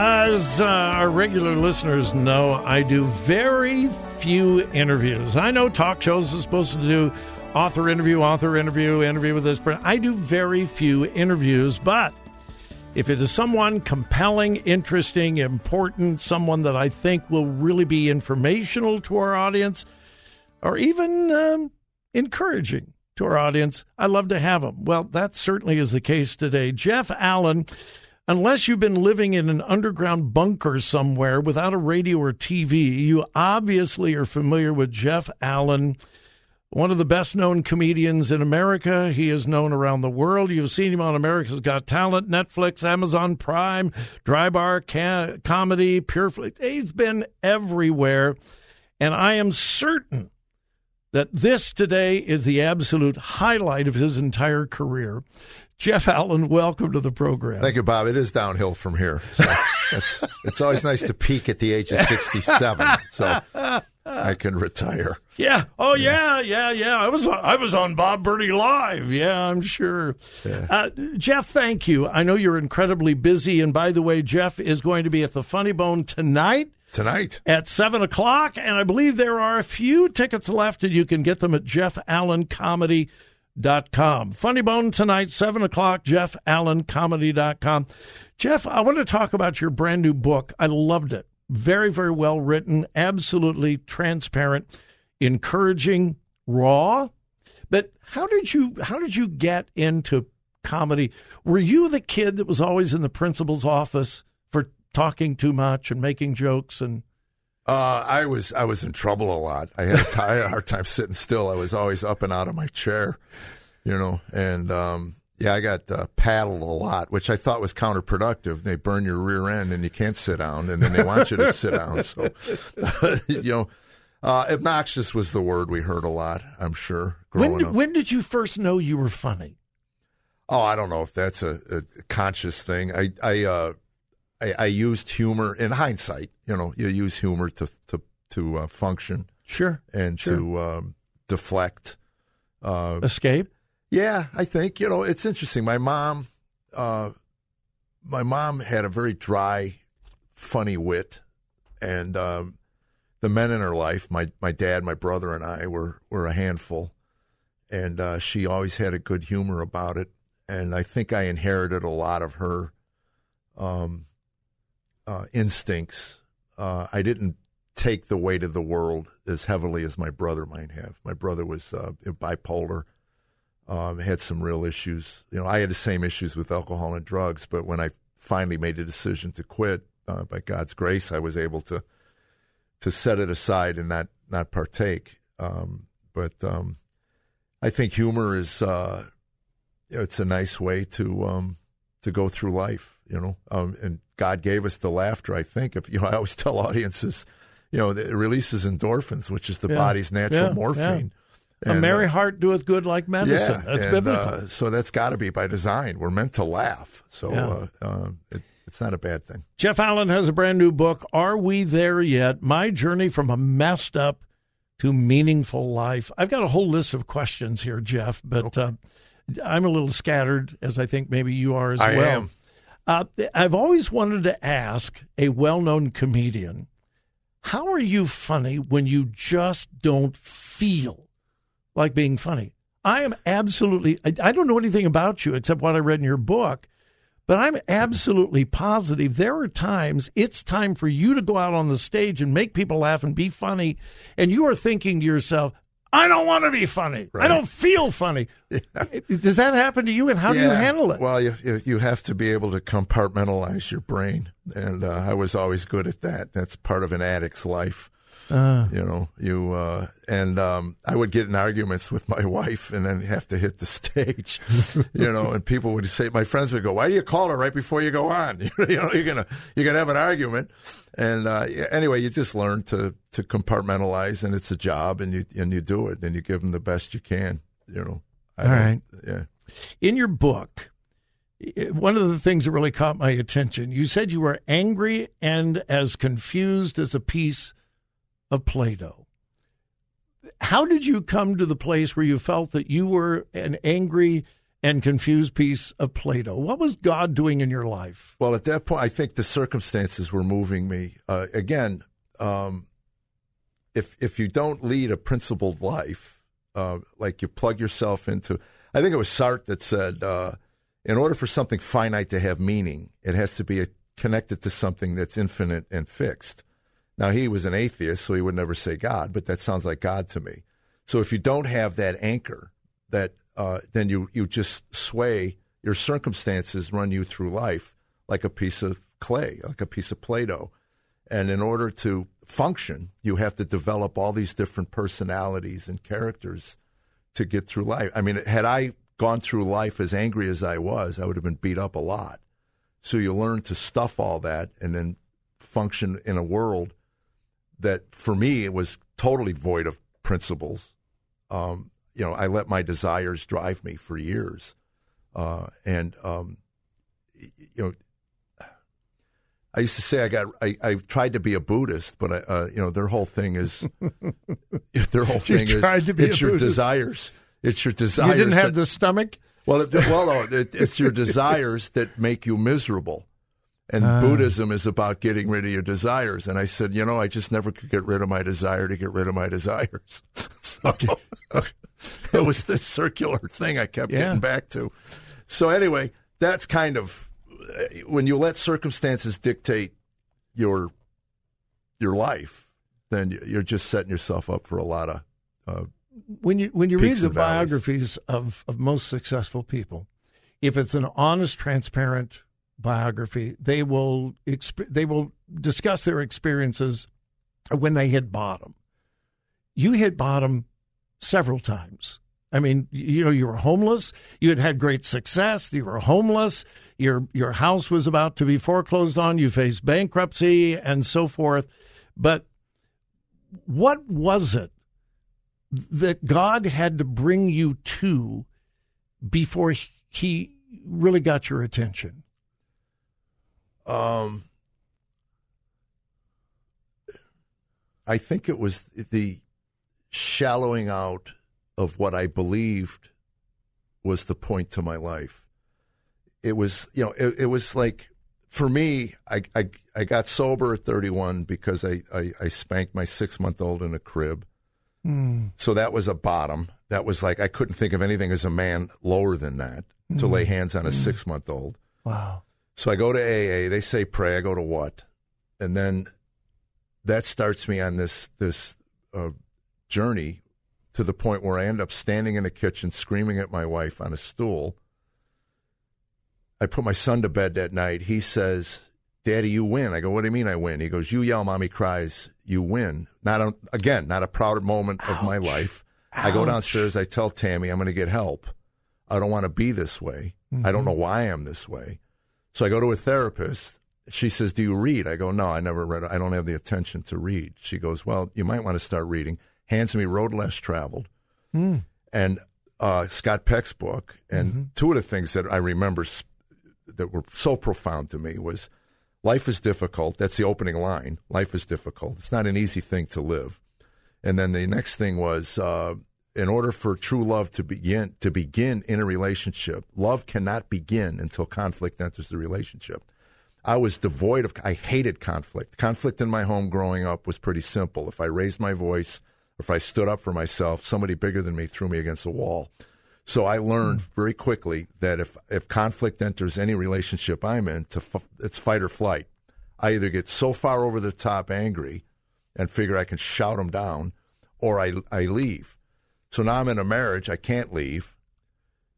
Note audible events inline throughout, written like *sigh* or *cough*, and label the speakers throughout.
Speaker 1: As uh, our regular listeners know, I do very few interviews. I know talk shows are supposed to do author interview, author interview, interview with this person. I do very few interviews, but if it is someone compelling, interesting, important, someone that I think will really be informational to our audience, or even um, encouraging to our audience, I love to have them. Well, that certainly is the case today. Jeff Allen unless you've been living in an underground bunker somewhere without a radio or TV, you obviously are familiar with Jeff Allen, one of the best known comedians in America. He is known around the world. You've seen him on America's Got Talent, Netflix, Amazon Prime, Dry Bar ca- Comedy, Pure. He's been everywhere. And I am certain that this today is the absolute highlight of his entire career. Jeff Allen, welcome to the program.
Speaker 2: Thank you, Bob. It is downhill from here. So *laughs* it's, it's always nice to peak at the age of 67, so I can retire.
Speaker 1: Yeah. Oh yeah, yeah, yeah. I was I was on Bob Burney Live. Yeah, I'm sure. Yeah. Uh, Jeff, thank you. I know you're incredibly busy, and by the way, Jeff is going to be at the Funny Bone tonight.
Speaker 2: Tonight
Speaker 1: at seven o'clock, and I believe there are a few tickets left, and you can get them at Jeff Allen Comedy com. Funny Bone tonight, 7 o'clock, Jeff Allen Comedy.com. Jeff, I want to talk about your brand new book. I loved it. Very, very well written, absolutely transparent, encouraging, raw. But how did you how did you get into comedy? Were you the kid that was always in the principal's office for talking too much and making jokes and
Speaker 2: uh, I was I was in trouble a lot. I had, t- *laughs* I had a hard time sitting still. I was always up and out of my chair, you know. And um, yeah, I got uh, paddled a lot, which I thought was counterproductive. They burn your rear end and you can't sit down, and then they want you to sit down. *laughs* So, *laughs* you know, uh, obnoxious was the word we heard a lot. I'm sure.
Speaker 1: When
Speaker 2: up.
Speaker 1: when did you first know you were funny?
Speaker 2: Oh, I don't know if that's a, a conscious thing. I I uh, I, I, used humor in hindsight. You know, you use humor to to to uh, function,
Speaker 1: sure,
Speaker 2: and
Speaker 1: sure.
Speaker 2: to um, deflect,
Speaker 1: uh, escape.
Speaker 2: Yeah, I think you know it's interesting. My mom, uh, my mom had a very dry, funny wit, and um, the men in her life, my my dad, my brother, and I were were a handful, and uh, she always had a good humor about it, and I think I inherited a lot of her. Um, uh, instincts. Uh, I didn't take the weight of the world as heavily as my brother might have. My brother was uh, bipolar, um, had some real issues. You know, I had the same issues with alcohol and drugs, but when I finally made a decision to quit, uh, by God's grace, I was able to to set it aside and not not partake. Um, but um, I think humor is uh, it's a nice way to um, to go through life, you know, um, and God gave us the laughter. I think if you know, *laughs* I always tell audiences, you know, it releases endorphins, which is the yeah. body's natural yeah. morphine.
Speaker 1: Yeah. And, a merry uh, heart doeth good like medicine. that's and, biblical. Uh,
Speaker 2: so that's got to be by design. We're meant to laugh. So uh, uh, it, it's not a bad thing.
Speaker 1: Jeff Allen has a brand new book. Are we there yet? My journey from a messed up to meaningful life. I've got a whole list of questions here, Jeff, but okay. Uh, I'm a little scattered, as I think maybe you are as
Speaker 2: I
Speaker 1: well.
Speaker 2: Am.
Speaker 1: Uh, I've always wanted to ask a well known comedian, how are you funny when you just don't feel like being funny? I am absolutely, I, I don't know anything about you except what I read in your book, but I'm absolutely positive there are times it's time for you to go out on the stage and make people laugh and be funny. And you are thinking to yourself, I don't want to be funny.
Speaker 2: Right.
Speaker 1: I don't feel funny. *laughs* Does that happen to you, and how do you handle it?
Speaker 2: Well, you you you have to be able to compartmentalize your brain, and uh, I was always good at that. That's part of an addict's life.
Speaker 1: Uh.
Speaker 2: you know, you uh, and um, I would get in arguments with my *laughs* wife, and then have to hit the stage. *laughs* you know, and people would say, my friends would go, "Why do you call her right before you go on? *laughs* you know, you're gonna you're gonna have an argument." And uh, anyway, you just learn to to compartmentalize, and it's a job, and you and you do it, and you give them the best you can. You know. I
Speaker 1: All.
Speaker 2: Yeah.
Speaker 1: in your book, one of the things that really caught my attention, you said you were angry and as confused as a piece of Play Doh. How did you come to the place where you felt that you were an angry and confused piece of Play Doh? What was God doing in your life?
Speaker 2: Well, at that point, I think the circumstances were moving me. Uh, again, um, if if you don't lead a principled life, uh, like you plug yourself into, I think it was Sartre that said, uh, in order for something finite to have meaning, it has to be connected to something that's infinite and fixed. Now, he was an atheist, so he would never say God, but that sounds like God to me. So if you don't have that anchor, that uh, then you you just sway. Your circumstances run you through life like a piece of clay, like a piece of Play-Doh. And in order to function, you have to develop all these different personalities and characters to get through life. I mean, had I gone through life as angry as I was, I would have been beat up a lot. So you learn to stuff all that and then function in a world that, for me, it was totally void of principles. Um, you know, I let my desires drive me for years, uh, and um, you know, I used to say I got I, I tried to be a Buddhist, but I, uh, you know, their whole thing is *laughs* their whole thing is
Speaker 1: tried to be
Speaker 2: it's your
Speaker 1: Buddhist.
Speaker 2: desires. It's your desires.
Speaker 1: You didn't have
Speaker 2: that-
Speaker 1: the stomach?
Speaker 2: well, it, well, no, it, it's your desires that make you miserable. And Buddhism is about getting rid of your desires. And I said, you know, I just never could get rid of my desire to get rid of my desires. *laughs* so *laughs* it was this circular thing I kept
Speaker 1: Yeah.
Speaker 2: getting back to. So anyway, that's kind of uh, when you let circumstances dictate your your life, then you- you're just setting yourself up for a lot of uh,
Speaker 1: when you when you read the biographies of, of most successful people, if it's an honest, transparent biography, they will exp- they will discuss their experiences when they hit bottom. You hit bottom several times. I mean, you know, you were homeless. You had had great success. You were homeless. Your your house was about to be foreclosed on. You faced bankruptcy and so forth. But what was it that God had to bring you to before he- he really got your attention?
Speaker 2: Um, I think it was the shallowing out of what I believed was the point to my life. It was, you know, it, it was like for me, I, I I got sober at 31 because I I, I spanked my six month old in a crib. Hmm. So that was a bottom. That was like I couldn't think of anything as a man lower than that to lay hmm. hands on a hmm. six month old.
Speaker 1: Wow.
Speaker 2: So I go to AA. They say pray. I go to what, and then that starts me on this this uh, journey to the point where I end up standing in the kitchen screaming at my wife on a stool. I put my son to bed that night. He says, "Daddy, you win." I go, "What do you mean I win?" He goes, "You yell, mommy cries, you win." Not a, again, not a proud moment of my life. I go downstairs. I tell Tammy, "I'm going to get help. I don't want to be this way. I don't know why I'm this way." So I go to a therapist. She says, "Do you read?" I go, "No, I never read. I don't have the attention to read." She goes, "Well, you might want to start reading." Hands me Road Less Traveled, and uh, Scott Peck's book. And two of the things that I remember s- that were so profound to me was, "Life is difficult." That's the opening line. Life is difficult. It's not an easy thing to live. And then the next thing was, uh, in order for true love to begin to begin in a relationship, love cannot begin until conflict enters the relationship. I was devoid of. I hated conflict. Conflict in my home growing up was pretty simple. If I raised my voice, or if I stood up for myself, somebody bigger than me threw me against the wall. So I learned hmm. very quickly that if if conflict enters any relationship I'm in, to f- it's fight or flight. I either get so far over the top angry and figure I can shout them down, or I I leave. So now I'm in a marriage. I can't leave,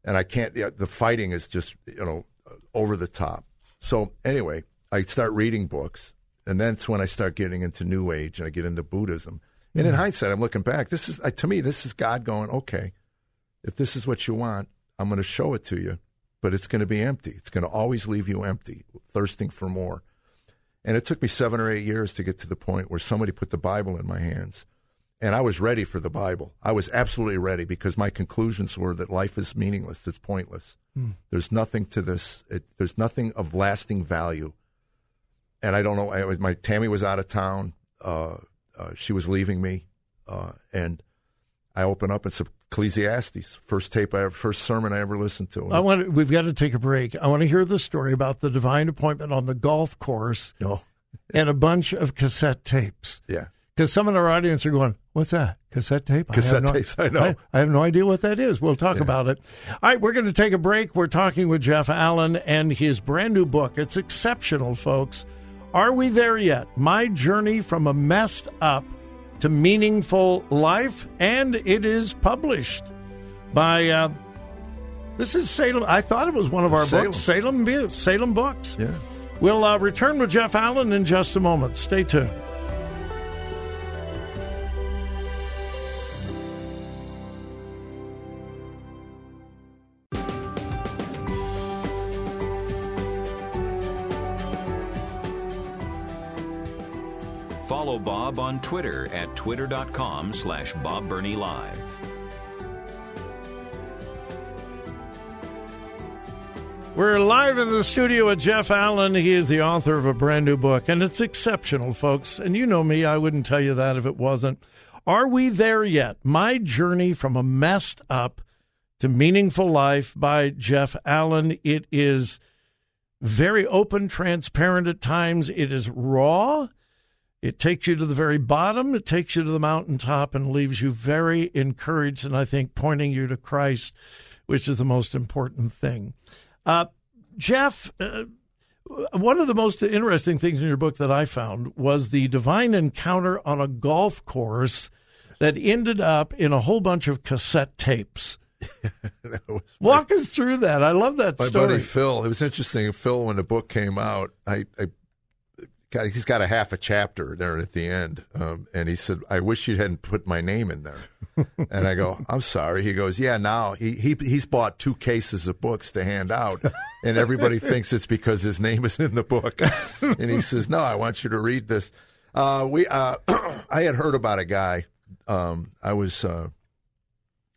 Speaker 2: and I can't. The fighting is just you know over the top. So anyway, I start reading books, and that's when I start getting into New Age and I get into Buddhism. And in mm-hmm. hindsight, I'm looking back. This is to me, this is God going, okay, if this is what you want, I'm going to show it to you, but it's going to be empty. It's going to always leave you empty, thirsting for more. And it took me seven or eight years to get to the point where somebody put the Bible in my hands. And I was ready for the Bible. I was absolutely ready because my conclusions were that life is meaningless. It's pointless. There's nothing to this. It, there's nothing of lasting value. And I don't know. I was, my Tammy was out of town. Uh, uh, she was leaving me, uh, and I open up. It's Ecclesiastes, first tape I ever, first sermon I ever listened to.
Speaker 1: I want. To, we've got to take a break. I want to hear the story about the divine appointment on the golf course
Speaker 2: no,
Speaker 1: and a bunch of cassette tapes.
Speaker 2: yeah,
Speaker 1: Because some in our audience are going, "What's that? Cassette tape? I
Speaker 2: Cassette
Speaker 1: no-
Speaker 2: tapes, I know.
Speaker 1: I, I have no idea what that is. We'll talk about it. All right, we're going to take a break. We're talking with Jeff Allen and his brand new book. It's exceptional, folks. Are we there yet? My journey from a messed up to meaningful life, and it is published by. Uh, this is Salem. I thought it was one of our
Speaker 2: Salem.
Speaker 1: books, Salem Salem Books.
Speaker 2: yeah.
Speaker 1: We'll uh, return with Jeff Allen in just a moment. Stay tuned.
Speaker 3: On Twitter at twitter.com slash Bob Burney Live.
Speaker 1: We're live in the studio with Jeff Allen. He is the author of a brand new book, and it's exceptional, folks. And you know me, I wouldn't tell you that if it wasn't. Are we there yet? My journey from a messed up to meaningful life by Jeff Allen. It is very open, transparent at times. It is raw. It takes you to the very bottom. It takes you to the mountaintop and leaves you very encouraged and I think pointing you to Christ, which is the most important thing. Uh, Jeff, uh, one of the most interesting things in your book that I found was the divine encounter on a golf course that ended up in a whole bunch of cassette tapes. *laughs* Walk us through that. I love that
Speaker 2: my
Speaker 1: story.
Speaker 2: buddy Phil. It was interesting. Phil, when the book came out, I, I he's got a half a chapter there at the end, um, and he said, "I wish you hadn't put my name in there." *laughs* and I go, "I'm sorry." He goes, "Yeah, now he he he's bought two cases of books to hand out." And everybody *laughs* thinks it's because his name is in the book. and he says, "No, I want you to read this." Uh, we, uh, *clears throat* I had heard about a guy. Um, I was, uh,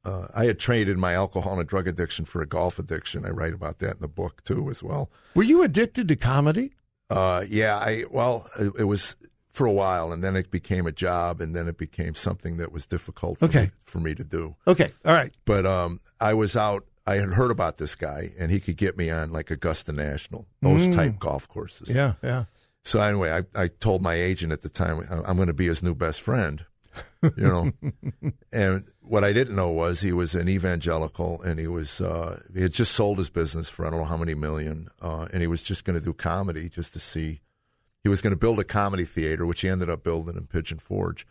Speaker 2: uh, I had traded my alcohol and drug addiction for a golf addiction. I write about that in the book too, as well.
Speaker 1: Were you addicted to comedy?
Speaker 2: Uh, yeah, I well, it, it was for a while, and then it became a job, and then it became something that was difficult for,
Speaker 1: Okay.
Speaker 2: me, for me to do.
Speaker 1: Okay, all right.
Speaker 2: But um, I was out. I had heard about this guy, and he could get me on like Augusta National, those type golf courses.
Speaker 1: Mm. Yeah, yeah.
Speaker 2: So anyway, I, I told my agent at the time I'm going to be his new best friend. You know, *laughs* and what I didn't know was he was an evangelical, and he was uh, he had just sold his business for I don't know how many million, uh, and he was just going to do comedy just to see. He was going to build a comedy theater, which he ended up building in Pigeon Forge,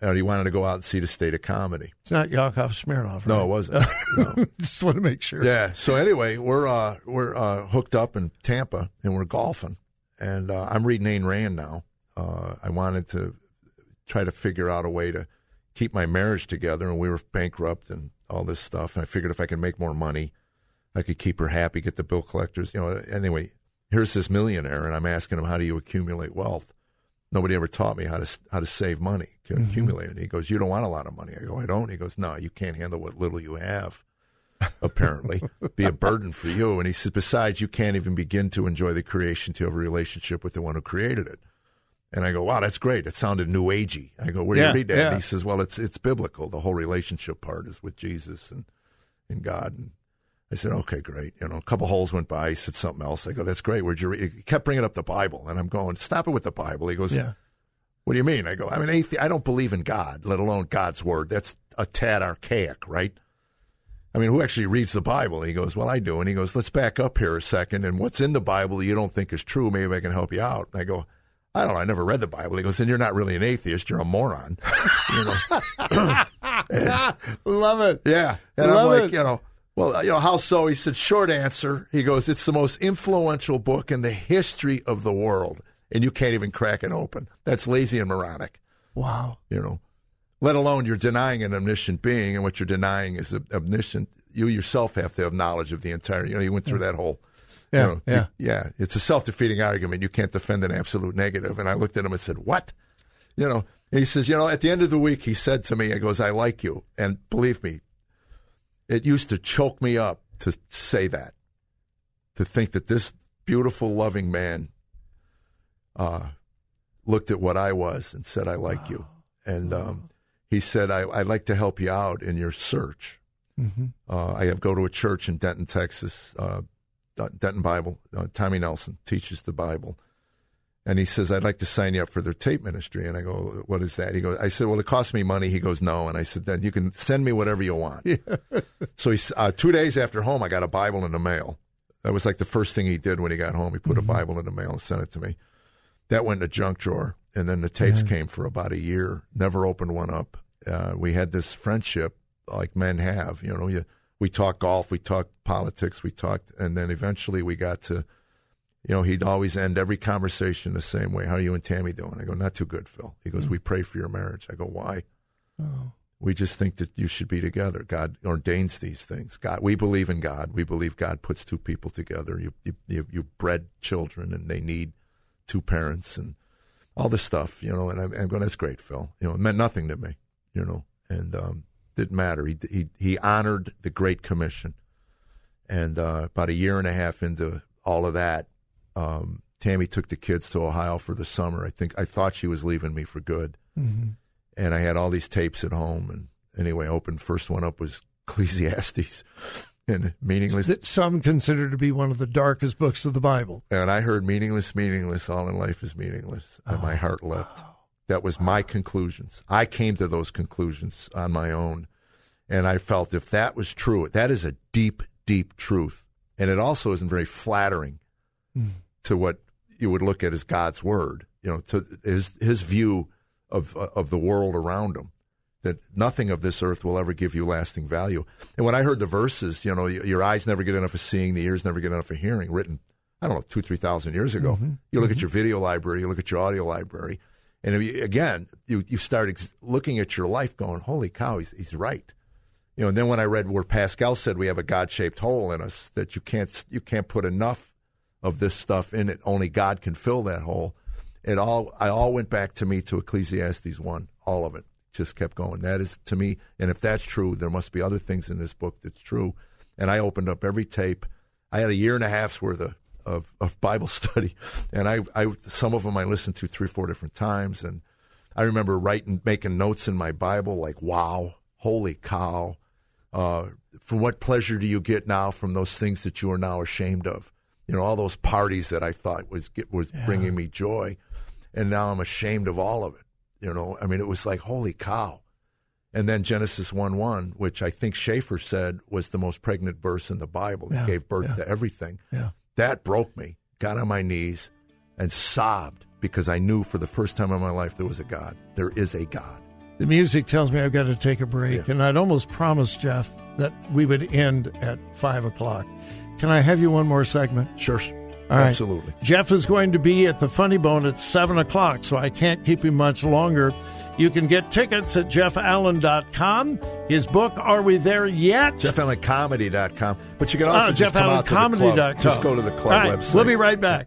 Speaker 2: and he wanted to go out and see the state of comedy.
Speaker 1: It's not Yakov Smirnoff.
Speaker 2: No, it wasn't. No. *laughs*
Speaker 1: Just want to make sure.
Speaker 2: Yeah. So anyway, we're uh, we're uh, hooked up in Tampa and we're golfing, and uh, I'm reading Ayn Rand now. Uh, I wanted to try to figure out a way to keep my marriage together, and we were bankrupt and all this stuff. And I figured if I could make more money, I could keep her happy, get the bill collectors. You know. Anyway, here's this millionaire, and I'm asking him, "How do you accumulate wealth?" Nobody ever taught me how to how to save money, to mm-hmm. accumulate it. He goes, "You don't want a lot of money." I go, "I don't." He goes, "No, you can't handle what little you have." apparently, be a burden for you. And he says, besides, you can't even begin to enjoy the creation to have a relationship with the one who created it. And I go, wow, that's great. It sounded new agey. I go, where do
Speaker 1: Yeah,
Speaker 2: you read that?
Speaker 1: yeah.
Speaker 2: And he says, well, it's it's biblical. The whole relationship part is with Jesus and and God. And I said, okay, great. You know, a couple holes went by. He said something else. I go, that's great. Where'd you read? He kept bringing up the Bible, and I'm going, stop it with the Bible. He goes,
Speaker 1: Yeah.
Speaker 2: what do you mean? I go, I'm an atheist. I don't believe in God, let alone God's word. That's a tad archaic, right? I mean, who actually reads the Bible? He goes, Well, I do. And he goes, Let's back up here a second. And what's in the Bible you don't think is true? Maybe I can help you out. And I go, I don't know. I never read the Bible. He goes, Then you're not really an atheist. You're a moron. *laughs* you know? *clears throat*
Speaker 1: Love it.
Speaker 2: Yeah. And
Speaker 1: Love
Speaker 2: I'm like,
Speaker 1: it.
Speaker 2: you know, well, you know, how so? He said, short answer. He goes, it's the most influential book in the history of the world. And you can't even crack it open. That's lazy and moronic,
Speaker 1: Wow.
Speaker 2: you know, let alone you're denying an omniscient being. And what you're denying is omniscient. You yourself have to have knowledge of the entire, you know, you went through that whole. You
Speaker 1: Yeah,
Speaker 2: know,
Speaker 1: yeah.
Speaker 2: you- yeah. It's a self defeating argument. You can't defend an absolute negative. And I looked at him and said, what? You know, and he says, you know, at the end of the week, he said to me, he goes, I like you. And believe me, it used to choke me up to say that, to think that this beautiful, loving man uh, looked at what I was and said, I like you. And um, he said, I, I'd like to help you out in your search. Uh, I have go to a church in Denton, Texas, uh, Denton Bible. Uh, Tommy Nelson teaches the Bible. And he says, I'd like to sign you up for their tape ministry. And I go, what is that? He goes, I said, well, it costs me money. He goes, no. And I said, then you can send me whatever you want. *laughs* so he's, uh, two days after home, I got a Bible in the mail. That was like the first thing he did when he got home. He put a Bible in the mail and sent it to me. That went in a junk drawer. And then the tapes came for about a year. Never opened one up. Uh, we had this friendship like men have. You know, you, we talked golf, we talked politics, we talked, and then eventually we got to, you know, he'd always end every conversation the same way. How are you and Tammy doing? I go, not too good, Phil. He goes, we pray for your marriage. I go, why? We just think that you should be together. God ordains these things. God, we believe in God. We believe God puts two people together. You you you, you bred children, and they need two parents and all this stuff, you know. And I'm, I'm going, that's great, Phil. You know, it meant nothing to me, you know, and um, didn't matter. He he he honored the Great Commission, and uh, about a year and a half into all of that, um, Tammy took the kids to Ohio for the summer. I think I thought she was leaving me for good, and I had all these tapes at home. And anyway, I opened first one up was Ecclesiastes, *laughs* and meaningless.
Speaker 1: That some consider to be one of the darkest books of the Bible.
Speaker 2: And I heard meaningless, meaningless, all in life is meaningless. And my heart leapt. That was my conclusions. I came to those conclusions on my own. And I felt if that was true, that is a deep, deep truth. And it also isn't very flattering hmm. to what you would look at as God's word, you know, to his, his view of, of the world around him. That nothing of this earth will ever give you lasting value. And when I heard the verses, you know, your eyes never get enough of seeing, the ears never get enough of hearing, written I don't know, two, three thousand years ago. Mm-hmm. You look at mm-hmm. your video library, you look at your audio library, and you, again, you you start ex- looking at your life, going, "Holy cow, he's he's right." You know, and then when I read where Pascal said we have a God-shaped hole in us that you can't you can't put enough of this stuff in it, only God can fill that hole. It all I all went back to me to Ecclesiastes one, all of it just kept going. That is to me, and if that's true, there must be other things in this book that's true. And I opened up every tape. I had a year and a half's worth of, of, of Bible *laughs* study, and I, I some of them I listened to three, four different times, and I remember writing, making notes in my Bible like, "Wow, holy cow! Uh, from what pleasure do you get now from those things that you are now ashamed of? You know, all those parties that I thought was get, was bringing me joy, and now I'm ashamed of all of it. You know, I mean, it was like, holy cow! And then Genesis 1 1, which I think Schaeffer said was the most pregnant verse in the Bible.
Speaker 1: Yeah,
Speaker 2: gave birth
Speaker 1: yeah.
Speaker 2: to everything.
Speaker 1: Yeah.
Speaker 2: That broke me. Got on my knees and sobbed because I knew for the first time in my life there was a God. There is a God.
Speaker 1: The music tells me I've got to take a break, and I'd almost promised Jeff that we would end at five o'clock. Can I have you one more segment?
Speaker 2: Sure.
Speaker 1: All right.
Speaker 2: Absolutely.
Speaker 1: Jeff is going to be at the Funny Bone at 7 o'clock, so I can't keep him much longer. You can get tickets at jeffallen.com. His book, Are We There Yet?
Speaker 2: JeffAllenComedy.com. But you can
Speaker 1: Ah,
Speaker 2: also just come out to the club. Just go to the club
Speaker 1: right,
Speaker 2: website.
Speaker 1: We'll be right back.